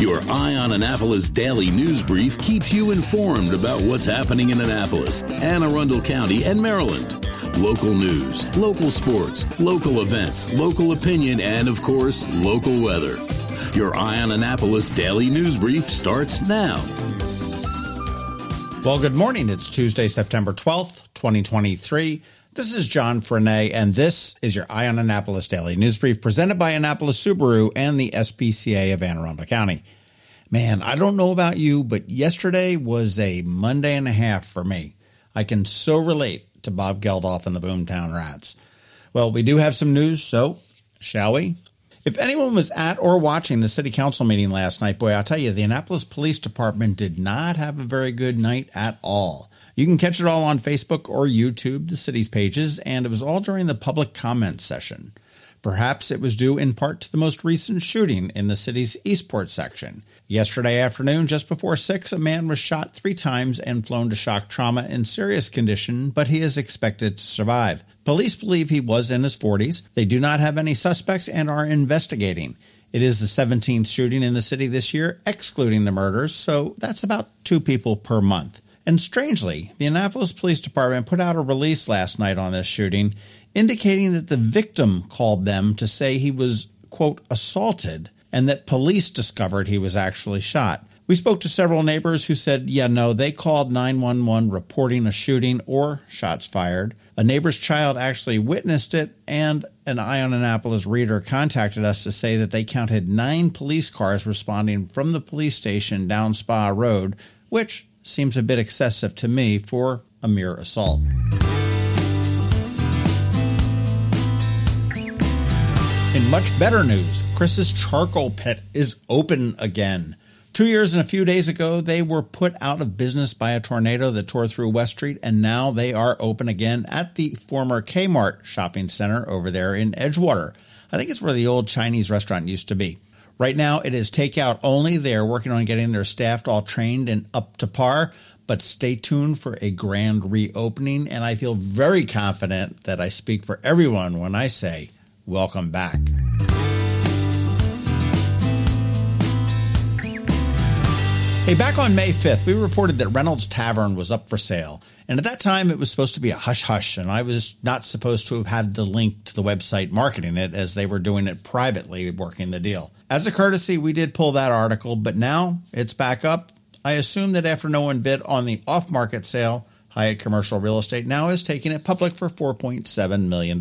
Your Eye on Annapolis daily news brief keeps you informed about what's happening in Annapolis, Anne Arundel County, and Maryland. Local news, local sports, local events, local opinion, and of course, local weather. Your Eye on Annapolis daily news brief starts now. Well, good morning. It's Tuesday, September 12th, 2023. This is John Frenaye, and this is your Eye on Annapolis Daily News Brief presented by Annapolis Subaru and the SPCA of Anne Arundel County. Man, I don't know about you, but yesterday was a Monday and a half for me. I can so relate to Bob Geldof and the Boomtown Rats. Well, we do have some news, so shall we? If anyone was at or watching the city council meeting last night, boy, I'll tell you, the Annapolis Police Department did not have a very good night at all. You can catch it all on Facebook or YouTube, the city's pages, and it was all during the public comment session. Perhaps it was due in part to the most recent shooting in the city's Eastport section. Yesterday afternoon, just before 6, a man was shot three times and flown to shock trauma in serious condition, but he is expected to survive. Police believe he was in his 40s. They do not have any suspects and are investigating. It is the 17th shooting in the city this year, excluding the murders, so that's about two people per month. And strangely, the Annapolis Police Department put out a release last night on this shooting indicating that the victim called them to say he was, quote, assaulted and that police discovered he was actually shot. We spoke to several neighbors who said, yeah, no, they called 911 reporting a shooting or shots fired. A neighbor's child actually witnessed it, and an Eye on Annapolis reader contacted us to say that they counted nine police cars responding from the police station down Spa Road, which seems a bit excessive to me for a mere assault. Much better news, Chris's charcoal pit is open again. Two years and a few days ago, they were put out of business by a tornado that tore through West Street, and now they are open again at the former Kmart shopping center over there in Edgewater. I think it's where the old Chinese restaurant used to be. Right now, it is takeout only. They are working on getting their staff all trained and up to par, but stay tuned for a grand reopening. And I feel very confident that I speak for everyone when I say, welcome back. Hey, back on May 5th, we reported that Reynolds Tavern was up for sale. And at that time, it was supposed to be a hush hush, and I was not supposed to have had the link to the website marketing it as they were doing it privately, working the deal. As a courtesy, we did pull that article, but now it's back up. I assume that after no one bid on the off market sale, Hyatt Commercial Real Estate now is taking it public for $4.7 million.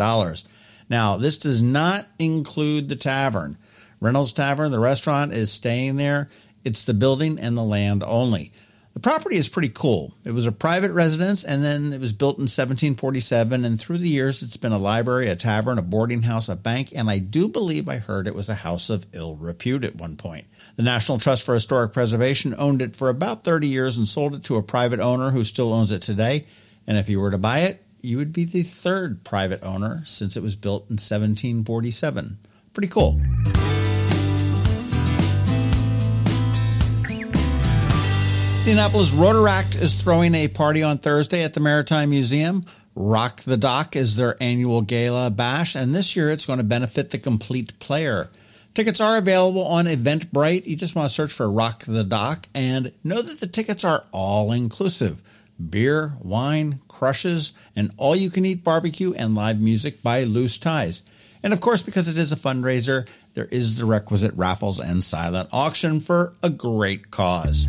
Now, this does not include the tavern. Reynolds Tavern, the restaurant, is staying there it's the building and the land only. The property is pretty cool. It was a private residence and then it was built in 1747. And through the years, it's been a library, a tavern, a boarding house, a bank, and I do believe I heard it was a house of ill repute at one point. The National Trust for Historic Preservation owned it for about 30 years and sold it to a private owner who still owns it today. And if you were to buy it, you would be the third private owner since it was built in 1747. Pretty cool. The Annapolis Rotaract is throwing a party on Thursday at the Maritime Museum. Rock the Dock is their annual gala bash, and this year it's going to benefit the complete player. Tickets are available on Eventbrite. You just want to search for Rock the Dock and know that the tickets are all inclusive beer, wine, crushes, and all you can eat barbecue and live music by Loose Ties. And of course, because it is a fundraiser, there is the requisite raffles and silent auction for a great cause.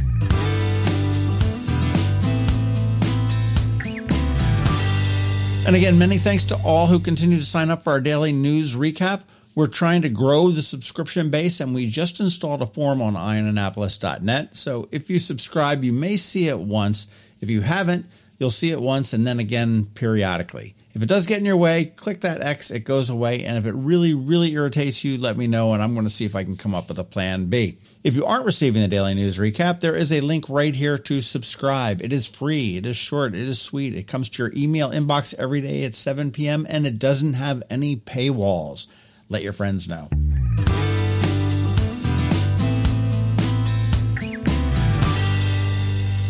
And again, many thanks to all who continue to sign up for our daily news recap. We're trying to grow the subscription base, and we just installed a form on eyeonannapolis.net. So if you subscribe, you may see it once. If you haven't, you'll see it once and then again periodically. If it does get in your way, click that X, it goes away. And if it really, really irritates you, let me know, and I'm going to see if I can come up with a plan B. If you aren't receiving the daily news recap, there is a link right here to subscribe. It is free, it is short, it is sweet. It comes to your email inbox every day at 7 p.m., and it doesn't have any paywalls. Let your friends know.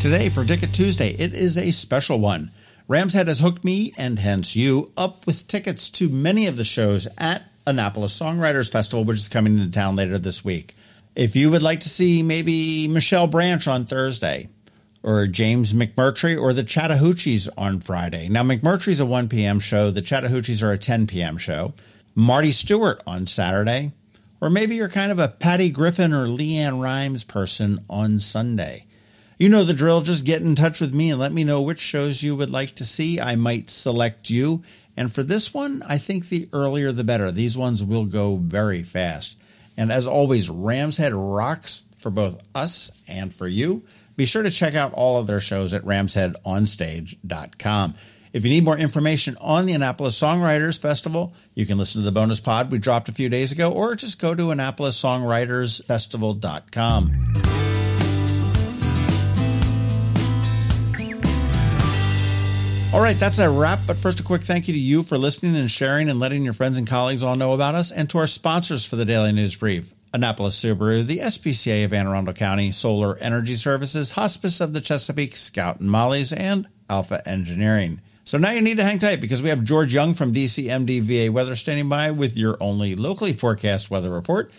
Today, for Ticket Tuesday, it is a special one. Rams Head has hooked me, and hence you, up with tickets to many of the shows at Annapolis Songwriters Festival, which is coming into town later this week. If you would like to see maybe Michelle Branch on Thursday, or James McMurtry, or the Chattahoochees on Friday. Now, McMurtry's a 1 p.m. show, the Chattahoochees are a 10 p.m. show. Marty Stuart on Saturday, or maybe you're kind of a Patty Griffin or LeAnn Rimes person on Sunday. You know the drill. Just get in touch with me and let me know which shows you would like to see. I might select you. And for this one, I think the earlier the better. These ones will go very fast. And as always, Rams Head rocks for both us and for you. Be sure to check out all of their shows at ramsheadonstage.com. If you need more information on the Annapolis Songwriters Festival, you can listen to the bonus pod we dropped a few days ago, or just go to AnnapolisSongwritersFestival.com. All right, that's a wrap. But first, a quick thank you to you for listening and sharing and letting your friends and colleagues all know about us, and to our sponsors for the Daily News Brief Annapolis Subaru, the SPCA of Anne Arundel County, Solar Energy Services, Hospice of the Chesapeake, Scout and Molly's, and Alpha Engineering. So now you need to hang tight because we have George Young from DCMD VA Weather standing by with your only locally forecast weather report.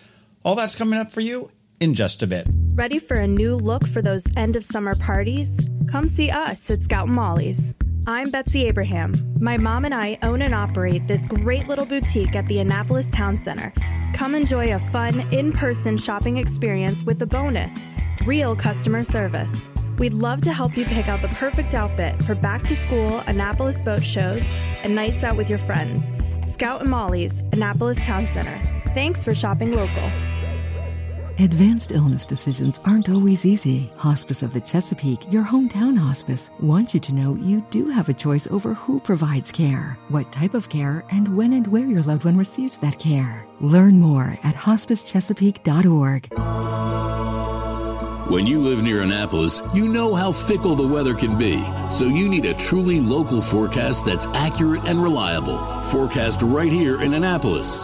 All that's coming up for you in just a bit. Ready for a new look for those end of summer parties? Come see us at Scout and Molly's. I'm Betsy Abraham. My mom and I own and operate this great little boutique at the Annapolis Town Center. Come enjoy a fun, in person shopping experience with a bonus real customer service. We'd love to help you pick out the perfect outfit for back to school, Annapolis boat shows, and nights out with your friends. Scout and Molly's, Annapolis Town Center. Thanks for shopping local. Advanced illness decisions aren't always easy. Hospice of the Chesapeake, your hometown hospice, wants you to know you do have a choice over who provides care, what type of care, and when and where your loved one receives that care. Learn more at hospicechesapeake.org. When you live near Annapolis, you know how fickle the weather can be. So you need a truly local forecast that's accurate and reliable. Forecast right here in Annapolis.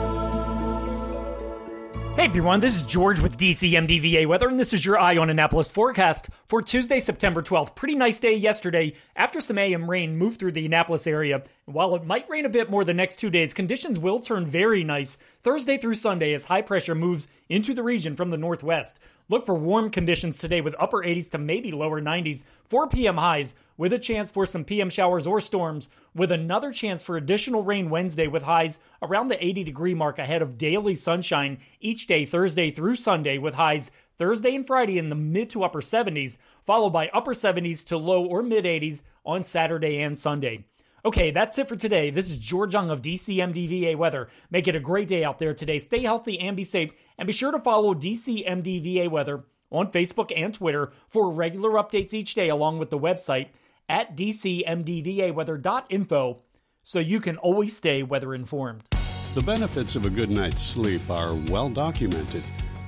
Everyone, this is George with DCMDVA Weather, and this is your Eye on Annapolis forecast for Tuesday, September 12th. Pretty nice day yesterday after some AM rain moved through the Annapolis area. While it might rain a bit more the next two days, conditions will turn very nice Thursday through Sunday as high pressure moves into the region from the northwest. Look for warm conditions today with upper 80s to maybe lower 90s, 4 p.m. highs, with a chance for some PM showers or storms, with another chance for additional rain Wednesday with highs around the 80 degree mark ahead of daily sunshine each day Thursday through Sunday with highs Thursday and Friday in the mid to upper 70s, followed by upper 70s to low or mid 80s on Saturday and Sunday. Okay, that's it for today. This is George Young of DCMDVA Weather. Make it a great day out there today. Stay healthy and be safe. And be sure to follow DCMDVA Weather on Facebook and Twitter for regular updates each day, along with the website at dcmdvaweather.info so you can always stay weather informed. The benefits of a good night's sleep are well documented.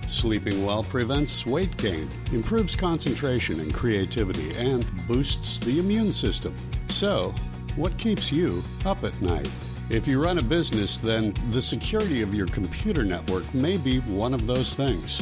Sleeping well prevents weight gain, improves concentration and creativity, and boosts the immune system. So, what keeps you up at night? If you run a business, then the security of your computer network may be one of those things.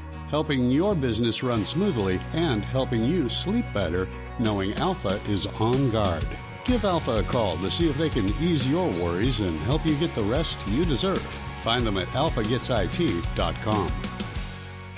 helping your business run smoothly and helping you sleep better knowing Alpha is on guard. Give Alpha a call to see if they can ease your worries and help you get the rest you deserve. Find them at alphagetsit.com.